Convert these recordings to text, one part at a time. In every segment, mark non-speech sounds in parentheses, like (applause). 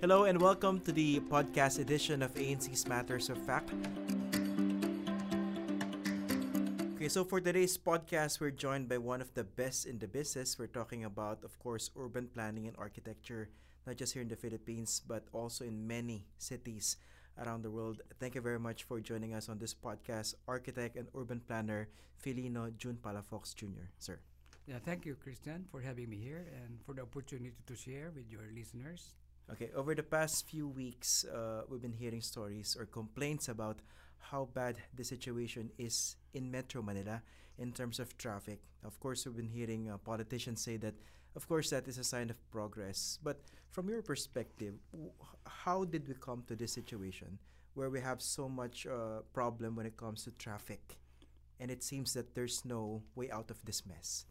Hello and welcome to the podcast edition of ANC's Matters of Fact. Okay, so for today's podcast, we're joined by one of the best in the business. We're talking about, of course, urban planning and architecture, not just here in the Philippines, but also in many cities around the world. Thank you very much for joining us on this podcast, architect and urban planner Felino Jun Palafox Jr. Sir. Yeah, thank you, Christian, for having me here and for the opportunity to share with your listeners. Okay, over the past few weeks, uh, we've been hearing stories or complaints about how bad the situation is in Metro Manila in terms of traffic. Of course, we've been hearing uh, politicians say that, of course, that is a sign of progress. But from your perspective, how did we come to this situation where we have so much uh, problem when it comes to traffic, and it seems that there's no way out of this mess?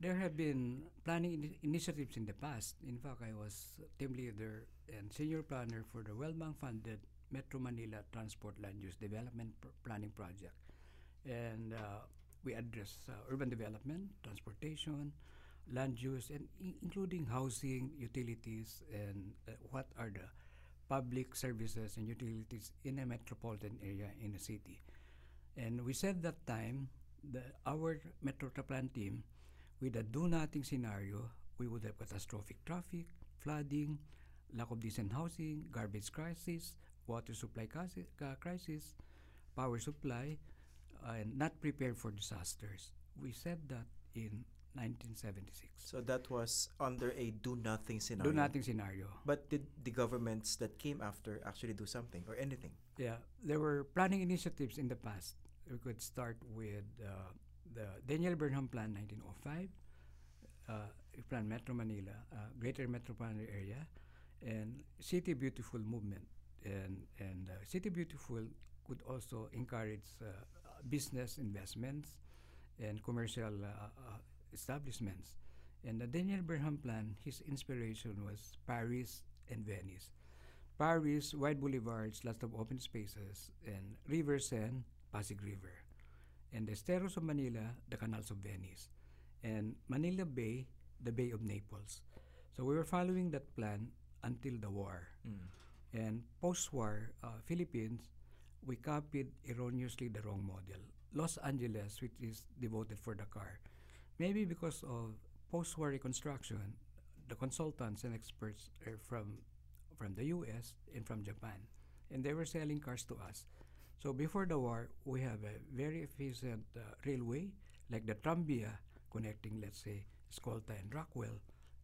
There have been planning in- initiatives in the past. In fact, I was team leader and senior planner for the World Bank funded Metro Manila Transport Land Use Development Planning Project. And uh, we address uh, urban development, transportation, land use, and including housing, utilities, and uh, what are the public services and utilities in a metropolitan area in a city. And we said that time, the, our Metro Plan team with a do nothing scenario, we would have catastrophic traffic, flooding, lack of decent housing, garbage crisis, water supply crisis, power supply, and not prepared for disasters. We said that in 1976. So that was under a do nothing scenario. Do nothing scenario. But did the governments that came after actually do something or anything? Yeah, there were planning initiatives in the past. We could start with uh, the Daniel Burnham Plan 1905, uh, Plan Metro Manila, uh, Greater Metropolitan Area, and City Beautiful movement. And, and uh, City Beautiful could also encourage uh, business investments and commercial uh, uh, establishments. And the Daniel Burnham Plan, his inspiration was Paris and Venice. Paris, wide boulevards, lots of open spaces, and River Seine, Pasig River and the Esteros of Manila, the canals of Venice, and Manila Bay, the Bay of Naples. So we were following that plan until the war. Mm. And post-war uh, Philippines, we copied erroneously the wrong model. Los Angeles, which is devoted for the car, maybe because of post-war reconstruction, the consultants and experts are from from the U.S. and from Japan, and they were selling cars to us. So before the war, we have a very efficient uh, railway, like the Trambia connecting, let's say, Escolta and Rockwell,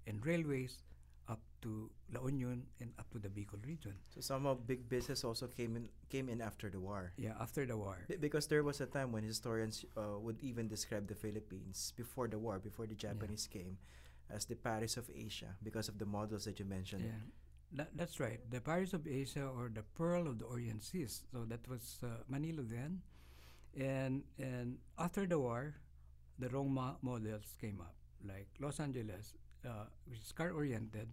and railways up to La Union and up to the Bicol region. So some of big business also came in came in after the war. Yeah, after the war. B- because there was a time when historians uh, would even describe the Philippines before the war, before the Japanese yeah. came, as the Paris of Asia because of the models that you mentioned. Yeah. That, that's right. The Paris of Asia or the Pearl of the Orient Seas. So that was uh, Manila then. And, and after the war, the wrong mo- models came up, like Los Angeles, uh, which is car oriented,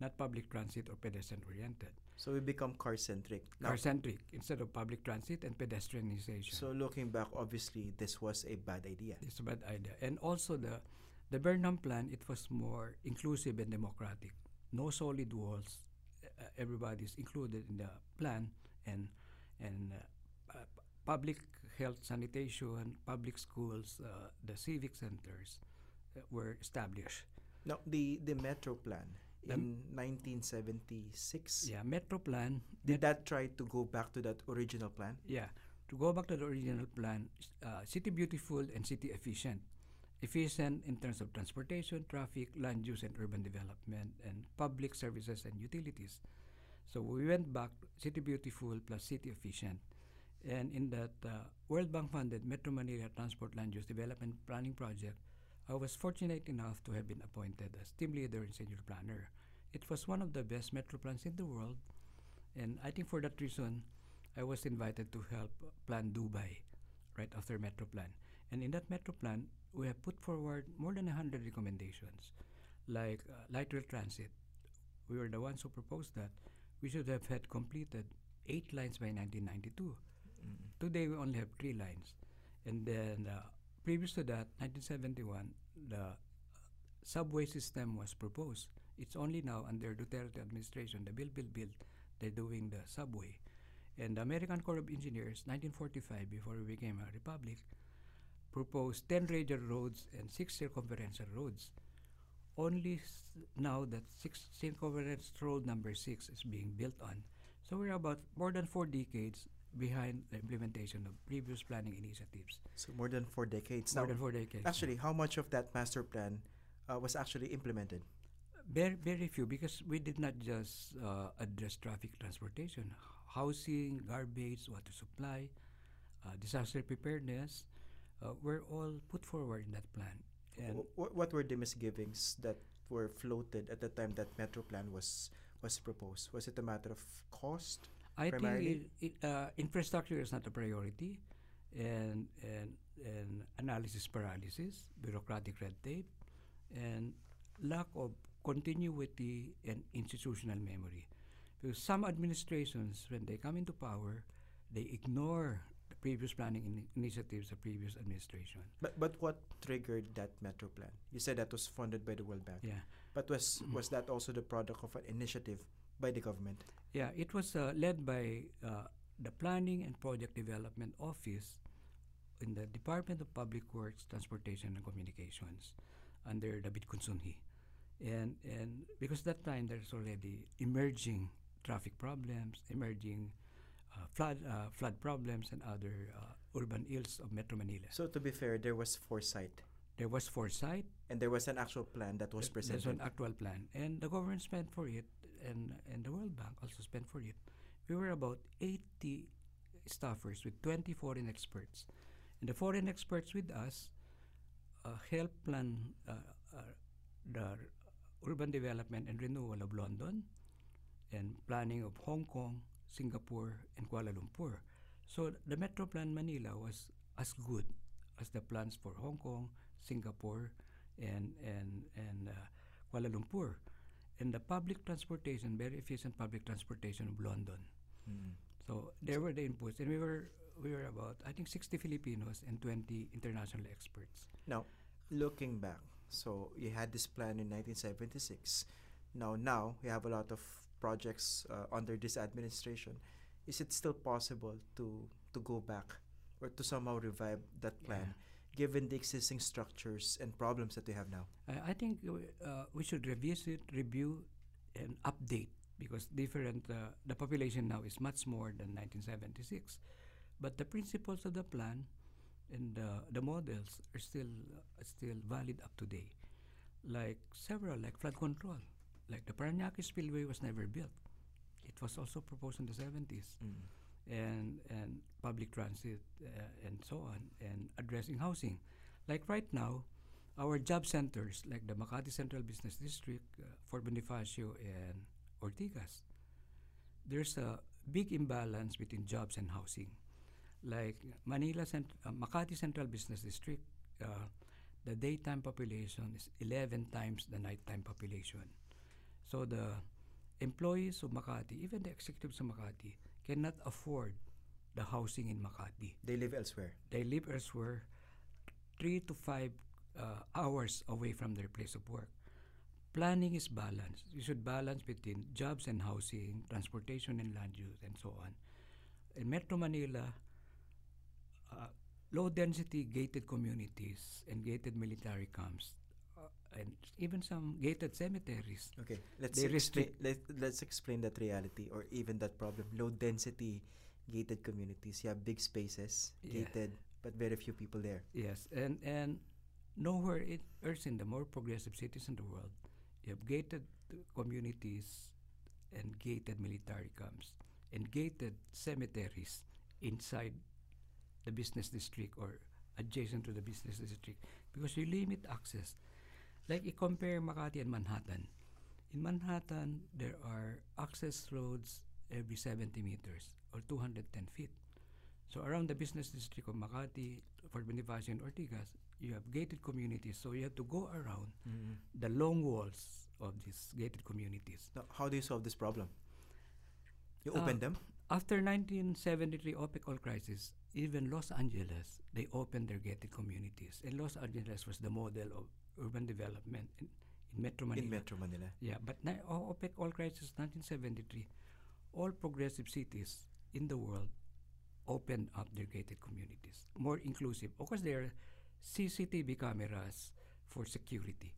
not public transit or pedestrian oriented. So we become car centric. Car centric instead of public transit and pedestrianization. So looking back, obviously this was a bad idea. It's a bad idea, and also the the Burnham plan. It was more inclusive and democratic. No solid walls, uh, is included in the plan and and uh, uh, public health sanitation public schools uh, the civic centers uh, were established. Now the the metro plan the in 1976 yeah metro plan. Did that try to go back to that original plan? Yeah to go back to the original plan uh, city beautiful and city efficient efficient in terms of transportation, traffic, land use, and urban development, and public services and utilities. So we went back City Beautiful plus City Efficient. And in that uh, World Bank funded Metro Manila Transport Land Use Development Planning Project, I was fortunate enough to have been appointed as team leader and senior planner. It was one of the best metro plans in the world, and I think for that reason, I was invited to help plan Dubai right after Metro Plan. And in that Metro Plan, we have put forward more than 100 recommendations, like uh, light rail transit. We were the ones who proposed that. We should have had completed eight lines by 1992. Mm-hmm. Today, we only have three lines. And then, uh, previous to that, 1971, the uh, subway system was proposed. It's only now under Duterte administration, the Build, Build, Build, they're doing the subway. And the American Corps of Engineers, 1945, before we became a republic, proposed 10 radial roads and 6 circumferential roads. Only s- now that 6 circumferential road number 6 is being built on. So we're about more than 4 decades behind the implementation of previous planning initiatives. So more than four decades. More now, than 4 decades. actually, how much of that master plan uh, was actually implemented? Very, very few because we did not just uh, address traffic transportation, housing, garbage, water supply, uh, disaster preparedness uh, were all put forward in that plan. And Wh- wh- what were the misgivings that were floated at the time that Metro Plan was was proposed? Was it a matter of cost? I primarily? think it, it, uh, infrastructure is not a priority, and and and analysis paralysis, bureaucratic red tape, and lack of continuity and institutional memory. Because some administrations, when they come into power, they ignore previous planning in initiatives of previous administration. But but what triggered that Metro Plan? You said that was funded by the World Bank. Yeah. But was was that also the product of an initiative by the government? Yeah, it was uh, led by uh, the Planning and Project Development Office in the Department of Public Works, Transportation and Communications under David Consunji. And, and because at that time there's already emerging traffic problems, emerging uh, flood, uh, flood problems and other uh, urban ills of Metro Manila. So to be fair, there was foresight There was foresight, and there was an actual plan that was Th- There's presented. an actual plan, and the government spent for it, and and the World Bank also spent for it. We were about 80 staffers with 20 foreign experts, and the foreign experts with us uh, helped plan uh, uh, the urban development and renewal of London, and planning of Hong Kong, Singapore, and Kuala Lumpur. So the Metro Plan Manila was as good as the plans for Hong Kong, Singapore, and and and uh, Kuala Lumpur, and the public transportation, very efficient public transportation of London. Mm. So there were the inputs, and we were we were about I think 60 Filipinos and 20 international experts. Now, looking back, so you had this plan in 1976. Now, now we have a lot of projects uh, under this administration. Is it still possible to to go back or to somehow revive that plan, given the existing structures and problems that we have now? I, I think uh, we should revisit, review, and update because different. Uh, the population now is much more than 1976, but the principles of the plan and uh, the models are still uh, still valid up to date. Like several, like flood control, like the Paranaque Spillway was never built. It was also proposed in the 70s Mm. and and public transit uh, and so on and addressing housing like right now our job centers like the Makati Central Business District uh, Fort Bonifacio and Ortigas there's a big imbalance between jobs and housing like Manila Cent- uh, Makati Central Business District uh, the daytime population is 11 times the nighttime population so the employees of Makati even the executives of Makati cannot afford the housing in Makati. They live elsewhere. They live elsewhere, three to five uh, hours away from their place of work. Planning is balanced. You should balance between jobs and housing, transportation and land use, and so on. In Metro Manila, uh, low density gated communities and gated military camps, and even some gated cemeteries Okay, let's They explain. Let, let's explain that reality or even that problem. Low density gated communities. You have big spaces, Yeah. gated, but very few people there. Yes, and and nowhere it else in the more progressive cities in the world, you have gated communities and gated military camps and gated cemeteries inside the business district or adjacent to the business district because you limit access. Like you compare Makati and Manhattan. In Manhattan, there are access roads every 70 meters or 210 feet. So around the business district of Makati, Fort Bonifacio, and Ortigas, you have gated communities. So you have to go around the long walls of these gated communities. Now, how do you solve this problem? You Uh, open them. After 1973 OPEC oil crisis, even Los Angeles, they opened their gated communities. And Los Angeles was the model of urban development in, in Metro Manila. in Metro Manila. Yeah, but now, OPEC oil crisis 1973, all progressive cities in the world opened up their gated communities, more inclusive. Of course, there are CCTV cameras for security,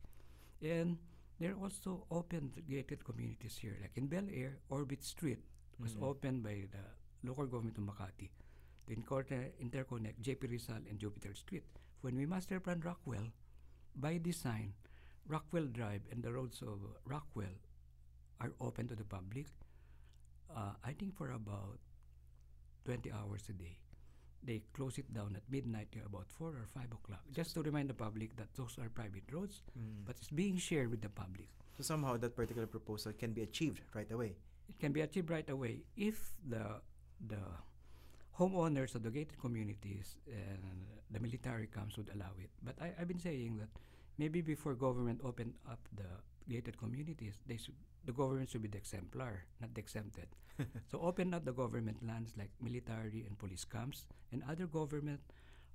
and there are also open gated communities here, like in Bel Air, Orbit Street was Mhm. opened by the local government of Makati to incorpor- interconnect JP Rizal and Jupiter Street. When we master plan Rockwell, by design, Rockwell Drive and the roads of Rockwell are open to the public. Uh, I think for about 20 hours a day. They close it down at midnight to about 4 or 5 o'clock, just to remind the public that those are private roads, Mm. but it's being shared with the public. So somehow that particular proposal can be achieved right away. It can be achieved right away if the the homeowners of the gated communities and the military camps would allow it. But I, I've been saying that maybe before government opened up the gated communities, they should the government should be the exemplar, not the exempted. (laughs) so open up the government lands like military and police camps and other government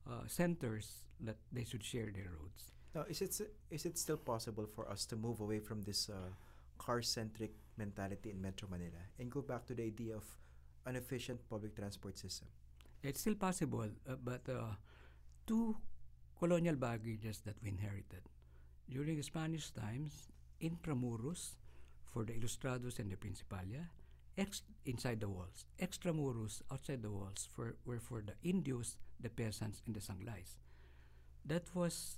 uh, centers that they should share their roads. Now, is it is it still possible for us to move away from this uh, car-centric mentality in Metro Manila and go back to the idea of an efficient public transport system? It's still possible, uh, but uh, two colonial baggages that we inherited. During the Spanish times, intramuros for the Ilustrados and the Principalia, ex- inside the walls. Extramuros outside the walls for, were for the Indios, the peasants, and the Sangleys. That was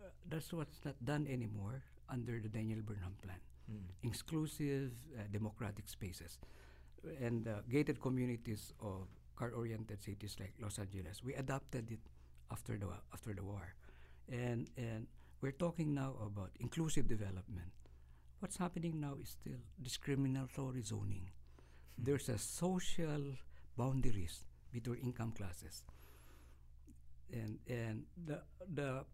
uh, that's what's not done anymore under the Daniel Burnham plan Mm. exclusive uh, democratic spaces and uh, gated communities of car-oriented cities like Los Angeles. We adopted it after the after the war, and and we're talking now about inclusive development. What's happening now is still discriminatory zoning. There's a social boundaries between income classes, and and the the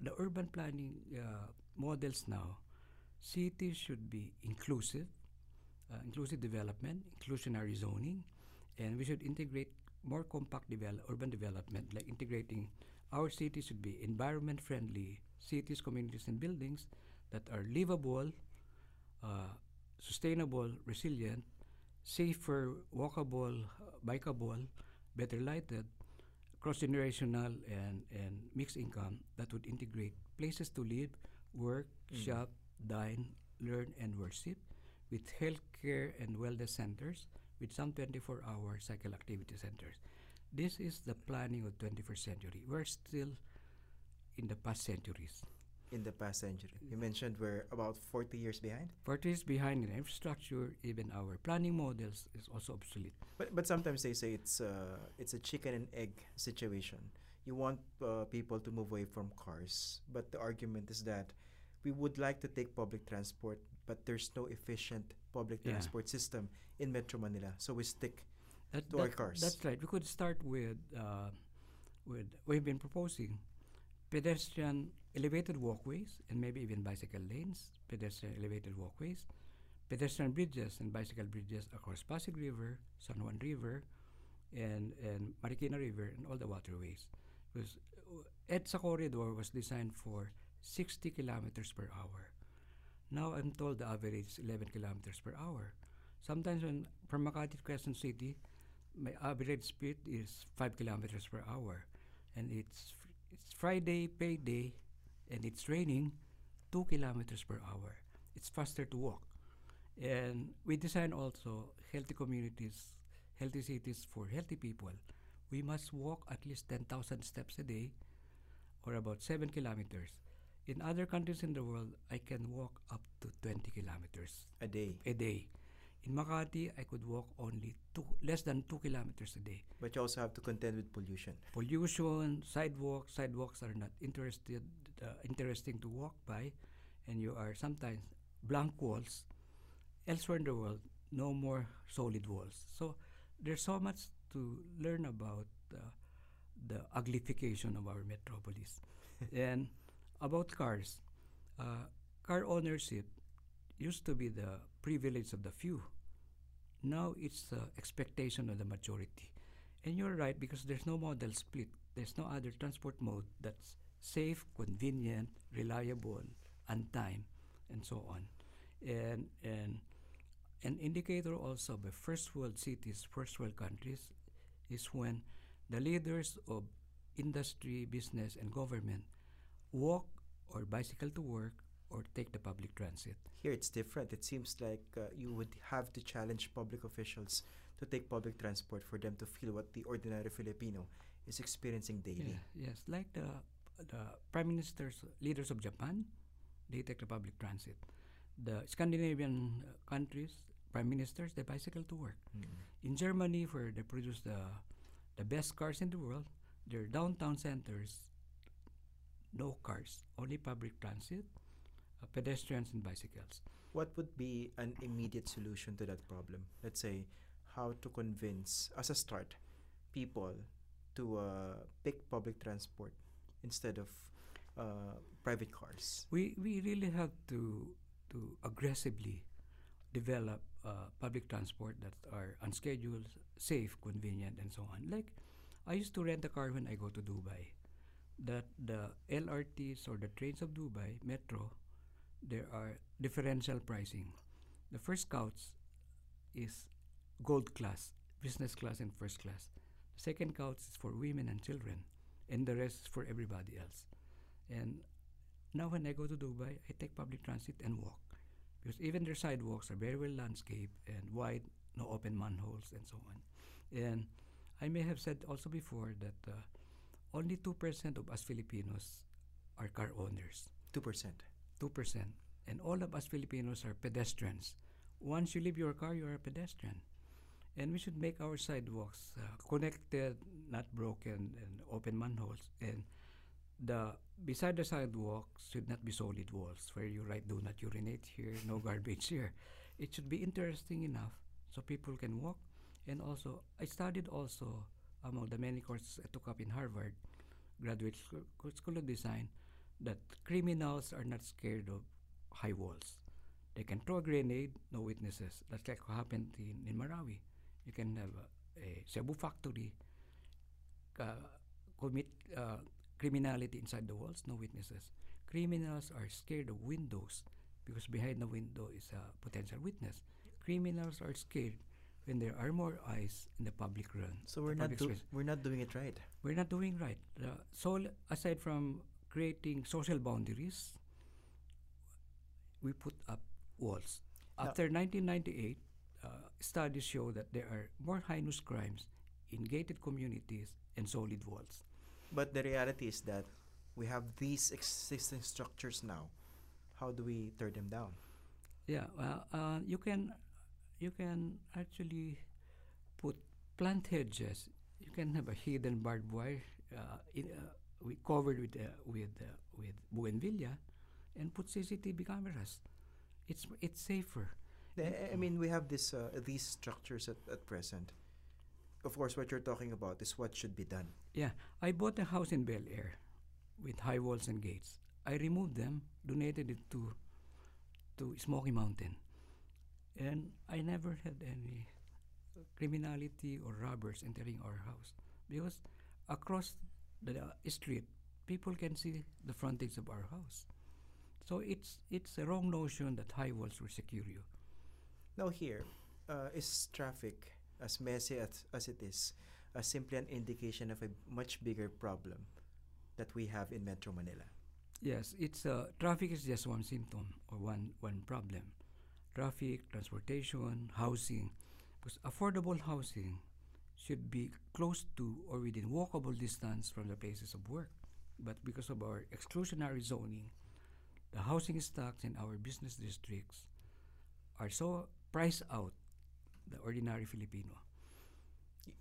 the urban planning uh, models now cities should be inclusive, uh, inclusive development, inclusionary zoning, and we should integrate more compact develop, urban development, like integrating our cities should be environment friendly cities, communities, and buildings that are livable, uh, sustainable, resilient, safer, walkable, uh, bikeable, better lighted, cross generational, and, and mixed income that would integrate places to live, work, Mm. shop, dine, learn, and worship, with healthcare and wellness centers, with some 24-hour cycle activity centers. This is the planning of 21st century. We're still in the past centuries. In the past century, you mentioned we're about 40 years behind. 40 years behind in infrastructure, even our planning models is also obsolete. But but sometimes they say it's uh, it's a chicken and egg situation. You want uh, people to move away from cars, but the argument is that we would like to take public transport, but there's no efficient public Yeah. transport system in Metro Manila, so we stick. That, To our cars. That's right. We could start with uh, with we've been proposing pedestrian elevated walkways and maybe even bicycle lanes, pedestrian elevated walkways, pedestrian bridges and bicycle bridges across Pasig River, San Juan River, and and Marikina River and all the waterways. Because uh, EDSA corridor was designed for 60 kilometers per hour. Now I'm told the average is 11 kilometers per hour. Sometimes when from Makati to Quezon City, my average speed is 5 kilometers per hour. And it's it's Friday payday and it's raining 2 kilometers per hour. It's faster to walk. And we design also healthy communities, healthy cities for healthy people. We must walk at least 10,000 steps a day or about 7 kilometers. In other countries in the world, I can walk up to 20 kilometers A day, a day. In Makati, I could walk only two, less than 2 kilometers a day. but you also have to contend with pollution. Pollution, sidewalks, sidewalks are not interested, uh, interesting to walk by, and you are sometimes blank walls. Elsewhere in the world, no more solid walls. So there's so much to learn about uh, the uglification of our metropolis. (laughs) and about cars, uh, car ownership used to be the privilege of the few. Now it's the expectation of the majority. And you're right because there's no modal split. There's no other transport mode that's safe, convenient, reliable, on time, and so on. And and an indicator also by first world cities, first world countries, is when the leaders of industry, business, and government walk or bicycle to work or take the public transit. Here it's different. It seems like uh, you would have to challenge public officials to take public transport for them to feel what the ordinary Filipino is experiencing daily. Yeah, yes, like the the prime ministers, leaders of Japan, they take the public transit. The Scandinavian uh, countries, prime ministers, they bicycle to work. Mm. In Germany, where they produce the the best cars in the world, their downtown centers, no cars, only public transit, uh, pedestrians and bicycles. What would be an immediate solution to that problem? Let's say how to convince, as a start, people to uh, pick public transport instead of uh, private cars. We we really have to to aggressively develop uh, public transport that are unscheduled, safe, convenient, and so on. Like I used to rent a car when I go to Dubai. That the LRTs or the trains of Dubai Metro, there are differential pricing. The first couch is gold class, business class, and first class. The second couch is for women and children, and the rest is for everybody else. And now when I go to Dubai, I take public transit and walk because even their sidewalks are very well landscaped and wide, no open manholes and so on. And I may have said also before that uh, only 2% of us Filipinos are car owners. 2%. 2%. And all of us Filipinos are pedestrians. Once you leave your car, you are a pedestrian. And we should make our sidewalks uh, connected, not broken, and open manholes. And the beside the sidewalks should not be solid walls where you write "Do not urinate here," "No (laughs) garbage here." It should be interesting enough so people can walk. And also, I studied also among the many courses I took up in Harvard, graduate school, of design, that criminals are not scared of high walls. They can throw a grenade, no witnesses. That's like what happened in, in Marawi. You can have a, a shabu factory, uh, commit uh, criminality inside the walls, no witnesses. Criminals are scared of windows because behind the window is a potential witness. Criminals are scared when there are more eyes in the public run. So we're not do- we're not doing it right. We're not doing right. Uh, so aside from creating social boundaries, we put up walls. Now- After 1998, uh, studies show that there are more heinous crimes in gated communities and solid walls. But the reality is that we have these existing structures now. How do we tear them down? Yeah, well, uh, you can you can actually put plant hedges. You can have a hidden barbed wire uh, in, uh, we covered with uh, with uh, with bougainvillea, and put CCTV cameras. It's it's safer. The- I- I mean, we have this uh, these structures at, at present. Of course, what you're talking about is what should be done. Yeah, I bought a house in Bel Air with high walls and gates. I removed them, donated it to to Smoky Mountain, and I never had any criminality or robbers entering our house because across the street, people can see the frontage of our house. So it's it's a wrong notion that high walls will secure you. Now here, uh, is traffic as messy as, as it is, uh, simply an indication of a much bigger problem that we have in Metro Manila? Yes, it's uh, traffic is just one symptom or one one problem. Traffic, transportation, housing, because affordable housing should be close to or within walkable distance from the places of work. But because of our exclusionary zoning, the housing stocks in our business districts are so priced out the ordinary Filipino.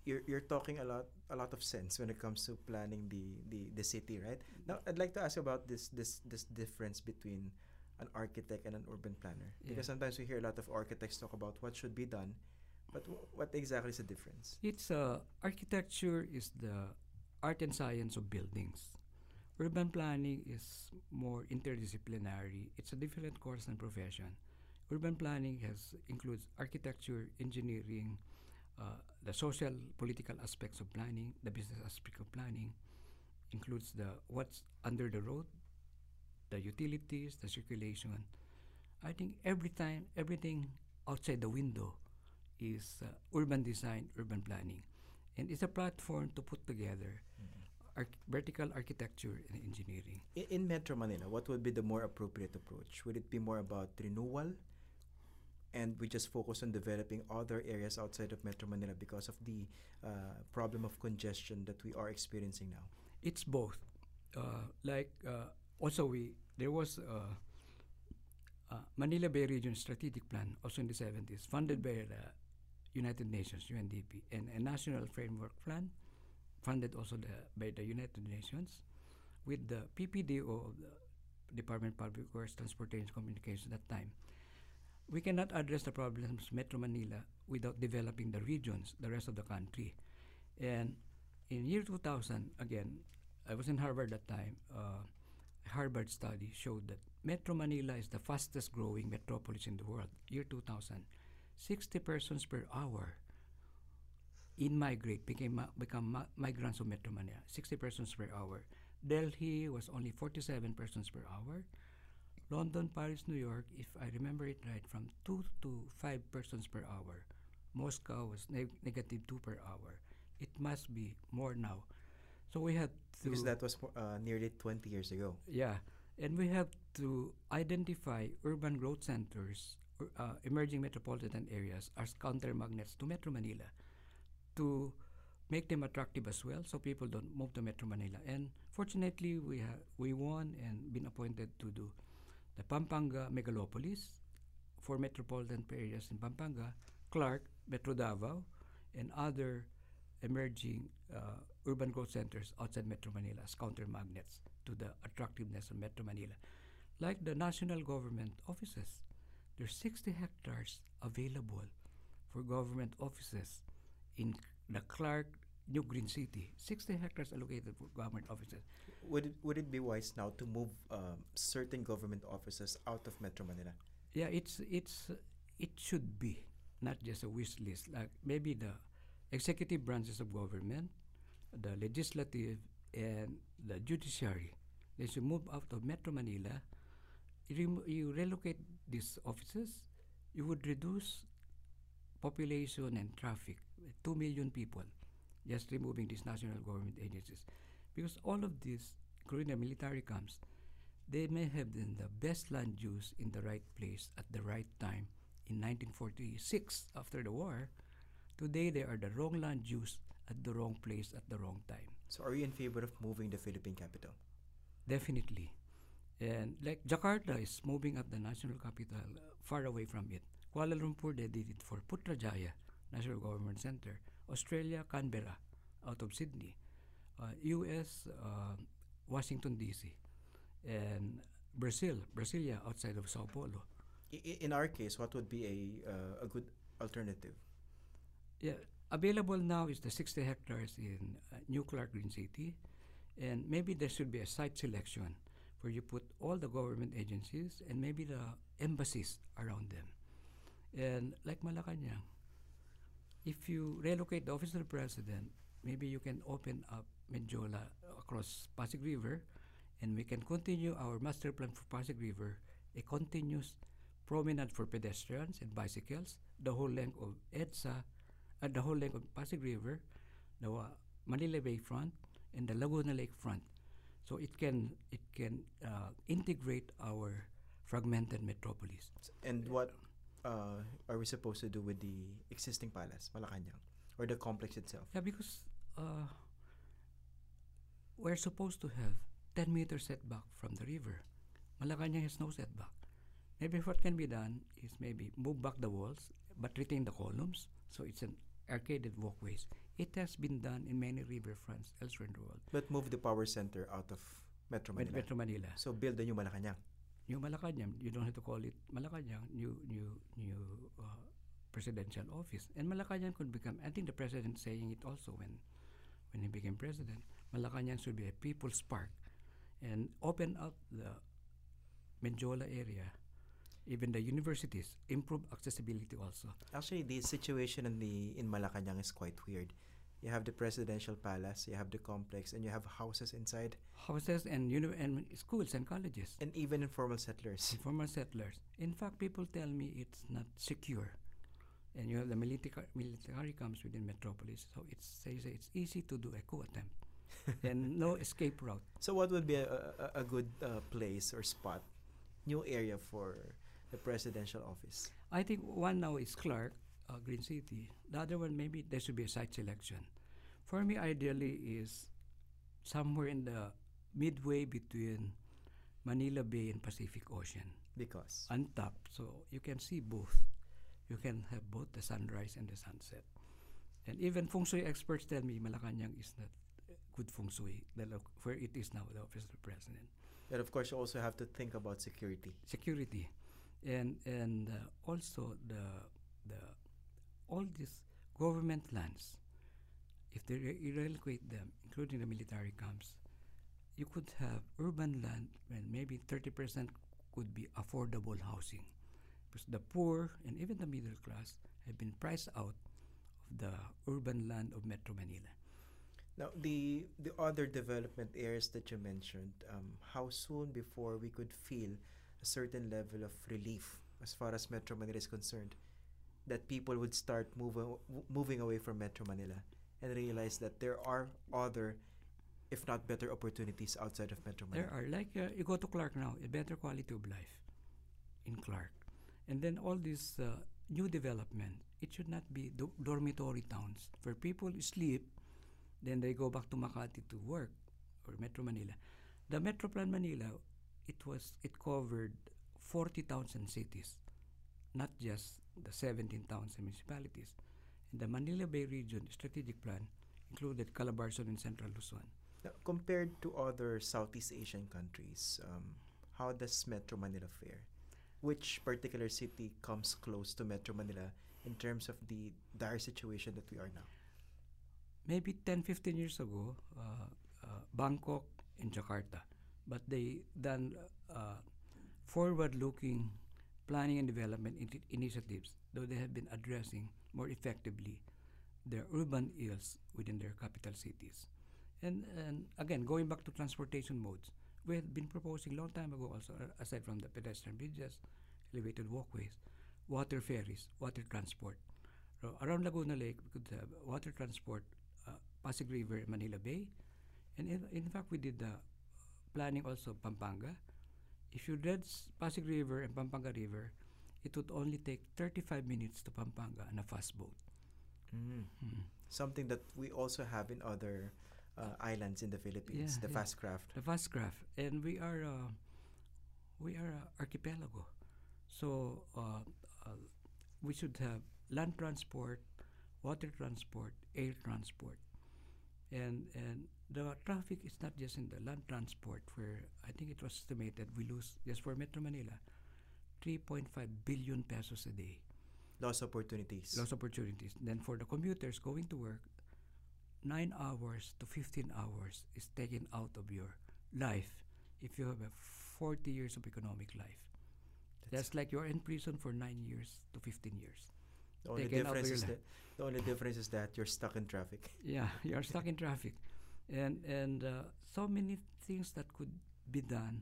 You're, you're talking a lot a lot of sense when it comes to planning the, the, the city, right? Now, I'd like to ask about this this this difference between an architect and an urban planner because sometimes we hear a lot of architects talk about what should be done, but w- what exactly is the difference? It's uh, architecture is the art and science of buildings. Urban planning is more interdisciplinary. It's a different course and profession. Urban planning has includes architecture, engineering, uh, the social political aspects of planning, the business aspect of planning, includes the what's under the road, the utilities, the circulation. I think every time, everything outside the window is uh, urban design, urban planning. And it's a platform to put together arch- vertical architecture and engineering. In, in Metro Manila, what would be the more appropriate approach? Would it be more about renewal? And we just focus on developing other areas outside of Metro Manila because of the uh, problem of congestion that we are experiencing now. It's both. Uh, like uh, also we there was uh, uh, Manila Bay Region Strategic Plan also in the 70s, funded by the United Nations (UNDP) and a National Framework Plan, funded also the, by the United Nations, with the PPDO of the Department of Public Works, Transportation, Communications at that time. We cannot address the problems Metro Manila without developing the regions, the rest of the country. And in year 2000, again, I was in Harvard that time. Uh, Harvard study showed that Metro Manila is the fastest growing metropolis in the world. Year 2000, 60 persons per hour in migrate became become migrants of Metro Manila. 60 persons per hour. Delhi was only 47 persons per hour. London, Paris, New York, if I remember it right, from 2 to 5 persons per hour. Moscow was neg- negative 2 per hour. It must be more now. So we had to. Because that was uh, nearly 20 years ago. Yeah, and we have to identify urban growth centers, or, uh, emerging metropolitan areas as counter magnets to Metro Manila to make them attractive as well so people don't move to Metro Manila. And fortunately, we, ha- we won and been appointed to do the Pampanga megalopolis for metropolitan areas in Pampanga, Clark, Metro Davao, and other emerging uh, urban growth centers outside Metro Manila as counter magnets to the attractiveness of Metro Manila. Like the national government offices, there's 60 hectares available for government offices in the Clark New Green City. 60 hectares allocated for government offices. Would it, would it be wise now to move um, certain government offices out of Metro Manila? Yeah, it's it's it should be not just a wish list. Like maybe the executive branches of government, the legislative, and the judiciary. They should move out of Metro Manila. You, relocate these offices, you would reduce population and traffic. Two million people, just removing these national government agencies, because all of these, including the military camps, they may have been the best land use in the right place at the right time in 1946 after the war. Today, they are the wrong land use at the wrong place at the wrong time. So are you in favor of moving the Philippine capital? Definitely. And like Jakarta is moving up the national capital uh, far away from it. Kuala Lumpur, they did it for Putrajaya, National Government Center. Australia, Canberra, out of Sydney. Uh, US, uh, Washington, D.C. And Brazil, Brasilia, outside of Sao Paulo. In our case, what would be a, uh, a good alternative? Yeah, available now is the 60 hectares in uh, New Clark Green City, and maybe there should be a site selection where you put all the government agencies and maybe the embassies around them. And like Malacanang, if you relocate the office of the president, maybe you can open up Mendiola across Pasig River, and we can continue our master plan for Pasig River, a continuous promenade for pedestrians and bicycles, the whole length of EDSA, at the whole length of Pasig River, the uh, Manila Bay front, and the Laguna Lake front. So it can it can uh, integrate our fragmented metropolis. And what uh, are we supposed to do with the existing palace, Malacanang, or the complex itself? Yeah, because uh, we're supposed to have 10 meter setback from the river. Malacanang has no setback. Maybe what can be done is maybe move back the walls but retain the columns so it's an arcaded walkways. It has been done in many riverfronts elsewhere in the world. But move the power center out of Metro Manila. Metro Manila. So build the new Malacanang. New Malacanang, you don't have to call it Malacanang, new new new uh, presidential office. And Malacanang could become. I think the president saying it also when when he became president. Malacanang should be a people's park, and open up the Menjola area, even the universities, improve accessibility also. Actually, the situation in the in Malacanang is quite weird. You have the presidential palace, you have the complex, and you have houses inside, Houses and, uni- and schools and colleges. and even informal settlers. Informal settlers. In fact, people tell me it's not secure. And you have the military, military comes within metropolis, so it's they say it's easy to do a coup attempt (laughs) and no escape route. So, what would be a, a, a good uh, place or spot, new area for the presidential office? I think one now is Clark, uh, Green City. The other one maybe there should be a site selection. For me, ideally is somewhere in the midway between Manila Bay and Pacific Ocean, Because on top, so you can see both. You can have both the sunrise and the sunset. And even feng shui experts tell me Malacanang is not good feng shui, where it is now, the office of the president. and of course you also have to think about security. security and and uh, also the the all these government lands if they re- relocate them including the military camps you could have urban land and maybe 30% could be affordable housing. Because the poor and even the middle class have been priced out of the urban land of metro manila. Now, the the other development areas that you mentioned, um, how soon before we could feel a certain level of relief as far as Metro Manila is concerned, that people would start moving moving away from Metro Manila and realize that there are other, if not better, opportunities outside of Metro Manila. There are like uh, you go to Clark now, a better quality of life in Clark, and then all this uh, new development. It should not be do- dormitory towns where people sleep, then they go back to Makati to work or Metro Manila. The Metro Plan Manila, it was it covered forty towns and cities, not just the seventeen towns and municipalities. And the Manila Bay region strategic plan included Calabarzon and Central Luzon. Now, compared to other Southeast Asian countries, um, how does Metro Manila fare? Which particular city comes close to Metro Manila in terms of the dire situation that we are now? maybe 10 15 years ago uh, uh, bangkok and jakarta but they done uh, forward looking planning and development ini- initiatives though they have been addressing more effectively their urban ills within their capital cities and, and again going back to transportation modes we had been proposing a long time ago also uh, aside from the pedestrian bridges elevated walkways water ferries water transport so around laguna lake we could have water transport uh, Pasig River, Manila Bay. And in, in fact, we did the planning also Pampanga. If you s- Pasig River and Pampanga River, it would only take 35 minutes to Pampanga on a fast boat. Mm. Mm. Something that we also have in other uh, islands in the Philippines, Yeah, the yeah. fast craft. The fast craft. And we are uh, we are a archipelago. So uh, uh, we should have land transport, water transport, air transport. And and the traffic is not just in the land transport where I think it was estimated we lose just for Metro Manila 3.5 billion pesos a day Lost opportunities. lost opportunities. Then for the commuters going to work, nine hours to 15 hours is taken out of your life if you have a 40 years of economic life. That's like you're in prison for nine years to 15 years. the only taken out of difference is life. that the only difference is that you're stuck in traffic. Yeah, (laughs) you're stuck in traffic, and and uh, so many things that could be done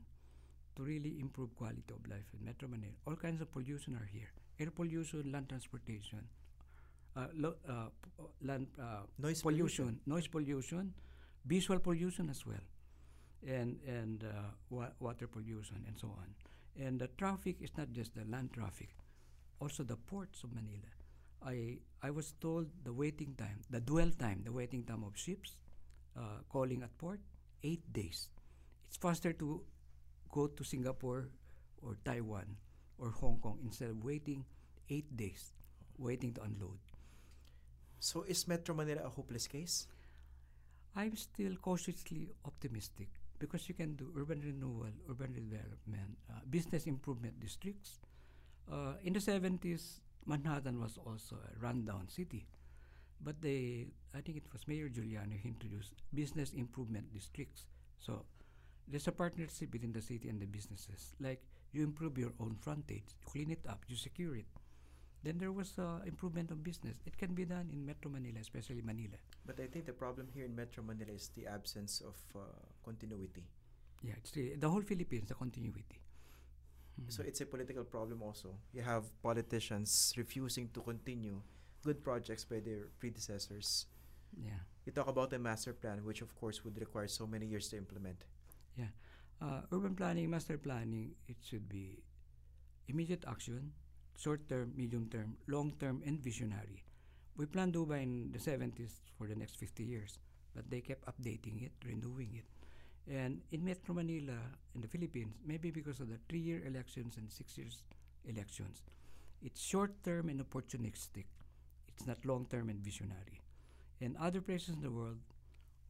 to really improve quality of life in Metro Manila. All kinds of pollution are here: air pollution, land transportation, uh, lo- uh, uh, land uh, Noise pollution, noise pollution, visual pollution as well, and and uh, wa- water pollution and so on. And the traffic is not just the land traffic, also the ports of Manila. I I was told the waiting time, the dwell time, the waiting time of ships uh, calling at port, eight days. It's faster to go to Singapore or Taiwan or Hong Kong instead of waiting eight days, waiting to unload. So is Metro Manila a hopeless case? I'm still cautiously optimistic because you can do urban renewal, urban development, uh, business improvement districts. Uh, in the 70s, Manhattan was also a rundown city. But they, I think it was Mayor Giuliani who introduced business improvement districts. So there's a partnership between the city and the businesses. Like you improve your own frontage, you clean it up, you secure it. then there was uh, improvement of business. It can be done in Metro Manila, especially Manila. But I think the problem here in Metro Manila is the absence of uh, continuity. Yeah, it's really, the whole Philippines, the continuity. So Mhm. it's a political problem also. You have politicians refusing to continue good projects by their predecessors. yeah. You talk about a master plan, which of course would require so many years to implement. uh, urban planning, master planning, it should be immediate action, short term, medium term, long term, and visionary. We planned Dubai in the 70s for the next 50 years, but they kept updating it, renewing it. And in Metro Manila, in the Philippines, maybe because of the three year elections and six years elections, it's short term and opportunistic. It's not long term and visionary. In other places in the world,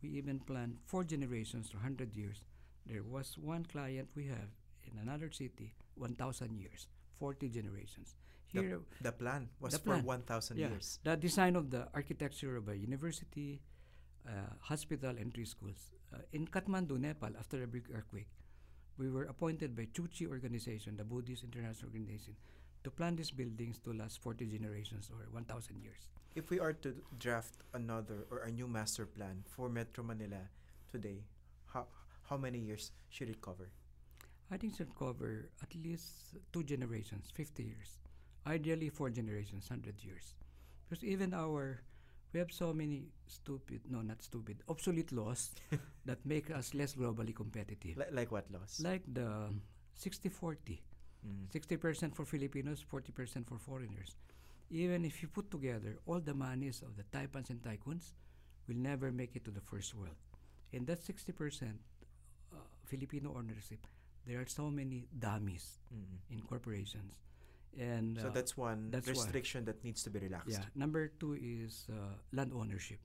we even plan four generations or 100 years there was one client we have in another city 1000 years 40 generations The- here The plan was The for plan. 1,000 Yeah. years. the design of the architecture of a university uh, hospital and three schools uh, in kathmandu nepal after a big earthquake we were appointed by Tzu Chi organization the buddhist international organization to plan these buildings to last 40 generations or 1000 years If we are to draft another or a new master plan for Metro Manila today, how how many years should it cover? I think it should cover at least two generations, 50 years. Ideally, four generations, 100 years. Because even our, we have so many stupid, no, not stupid, obsolete laws (laughs) that make us less globally competitive. Li- like what laws? Like the 60 40, Mm. 60% for Filipinos, 40% for foreigners. Even if you put together all the monies of the Taipans and Tycoons, will never make it to the first world. And that 60% uh, Filipino ownership, there are so many dummies Mm. in corporations. And So uh, that's one that's one. restriction that needs to be relaxed. yeah. Number two is uh, land ownership.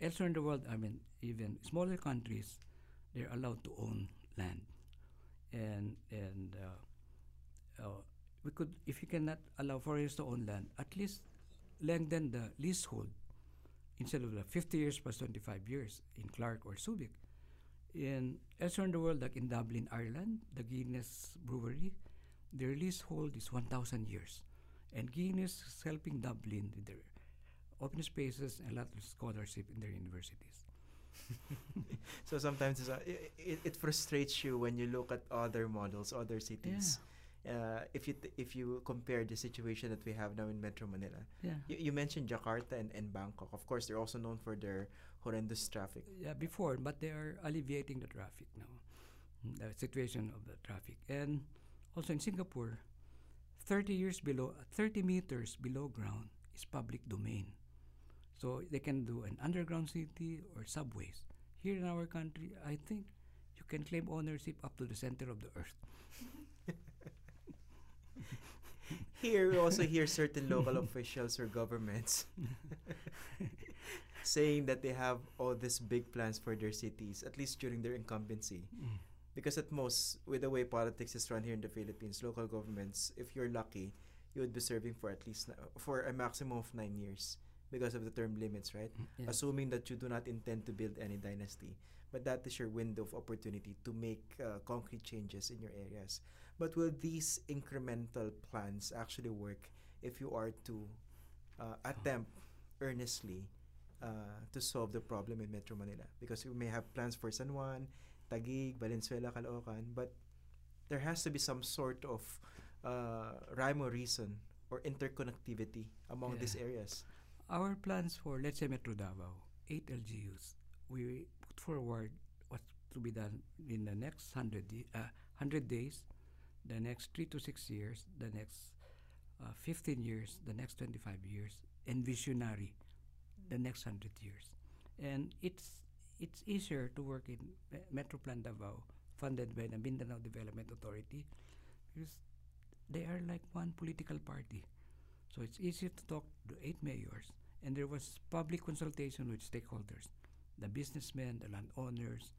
Elsewhere in the world, I mean, even smaller countries, they're allowed to own land, and and uh, uh, we could, if you cannot allow foreigners to own land, at least lengthen the leasehold instead of the 50 years plus 25 years in Clark or Subic. In elsewhere in the world, like in Dublin, Ireland, the Guinness Brewery, their leasehold is 1,000 years. And Guinness is helping Dublin with their open spaces and a lot of scholarship in their universities. (laughs) So sometimes it's, uh, it, it frustrates you when you look at other models, other cities. Uh, if you t- if you compare the situation that we have now in Metro Manila, Yeah. you, you mentioned Jakarta and, and Bangkok. Of course, they're also known for their horrendous traffic. Yeah, before, but they are alleviating the traffic now, the situation of the traffic. And also in Singapore, 30 years below, 30 meters below ground is public domain. So they can do an underground city or subways. Here in our country, I think you can claim ownership up to the center of the earth. (laughs) Here, we also hear certain local (laughs) officials or governments (laughs) saying that they have all these big plans for their cities, at least during their incumbency. Mm. Because at most, with the way politics is run here in the Philippines, local governments, if you're lucky, you would be serving for at least na- for a maximum of nine years because of the term limits, right? Yeah. Assuming that you do not intend to build any dynasty, but that is your window of opportunity to make uh, concrete changes in your areas. But will these incremental plans actually work if you are to uh, attempt earnestly uh, to solve the problem in Metro Manila? Because we may have plans for San Juan, Taguig, Valenzuela, Caloocan, but there has to be some sort of uh, rhyme or reason or interconnectivity among these areas. Our plans for, let's say, Metro Davao, eight LGUs, we put forward what's to be done in the next 100, di- uh, 100 days, the next three to six years, the next uh, 15 years, the next 25 years, and visionary, the next 100 years. And it's it's easier to work in Me- Metro Plan Davao, funded by the Mindanao Development Authority, because they are like one political party. So it's easier to talk to eight mayors. And there was public consultation with stakeholders, the businessmen, the landowners,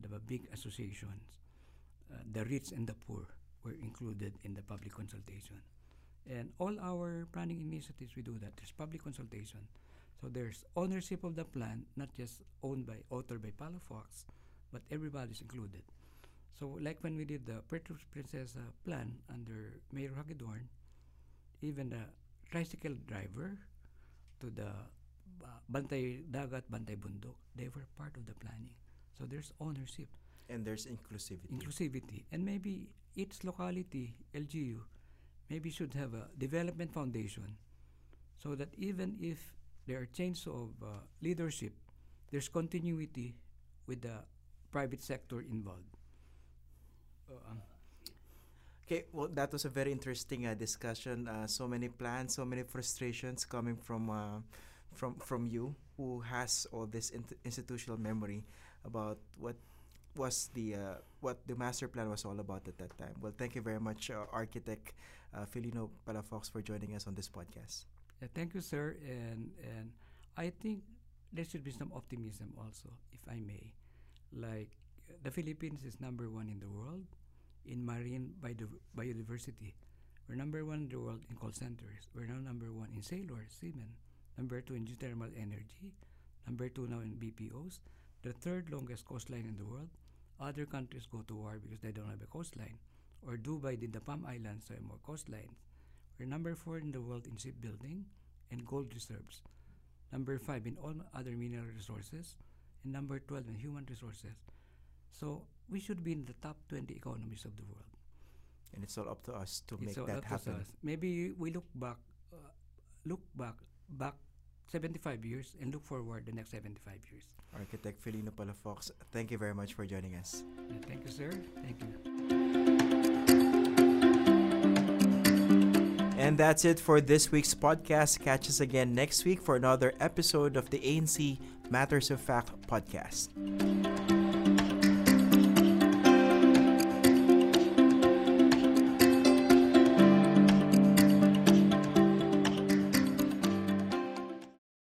the big associations, uh, the rich and the poor were included in the public consultation. And all our planning initiatives, we do that. There's public consultation. So there's ownership of the plan, not just owned by, authored by Palafox, but everybody's included. So like when we did the Puerto Princesa plan under Mayor Hagedorn, even the tricycle driver to the uh, Bantay Dagat, Bantay Bundok, they were part of the planning. So there's ownership, And there's inclusivity. inclusivity, and maybe each locality, LGU, maybe should have a development foundation so that even if there are changes of uh, leadership, there's continuity with the private sector involved. Uh, Okay, well, that was a very interesting uh, discussion. Uh, so many plans, so many frustrations coming from uh, from from you, who has all this int- institutional memory about what was the uh, what the master plan was all about at that time. Well, thank you very much, uh, architect uh, Felino Palafox, for joining us on this podcast. Yeah, thank you, sir. And and I think there should be some optimism also, if I may. Like the Philippines is number one in the world in marine biodiversity. We're number one in the world in call centers. We're now number one in sailors, seamen. Number two in geothermal energy. Number two now in BPOs. The third longest coastline in the world. Other countries go to war because they don't have a coastline. Or Dubai did the Palm Islands, so have more coastlines. We're number four in the world in shipbuilding and gold reserves. Number five in all other mineral resources. And number 12 in human resources. So we should be in the top 20 economies of the world. And it's all up to us to It's make all that up to happen. us. Maybe we look back, uh, look back, back 75 years and look forward the next 75 years. Architect Felino Palafox, thank you very much for joining us. Thank you, sir. Thank you. And that's it for this week's podcast. Catch us again next week for another episode of the ANC Matters of Fact podcast.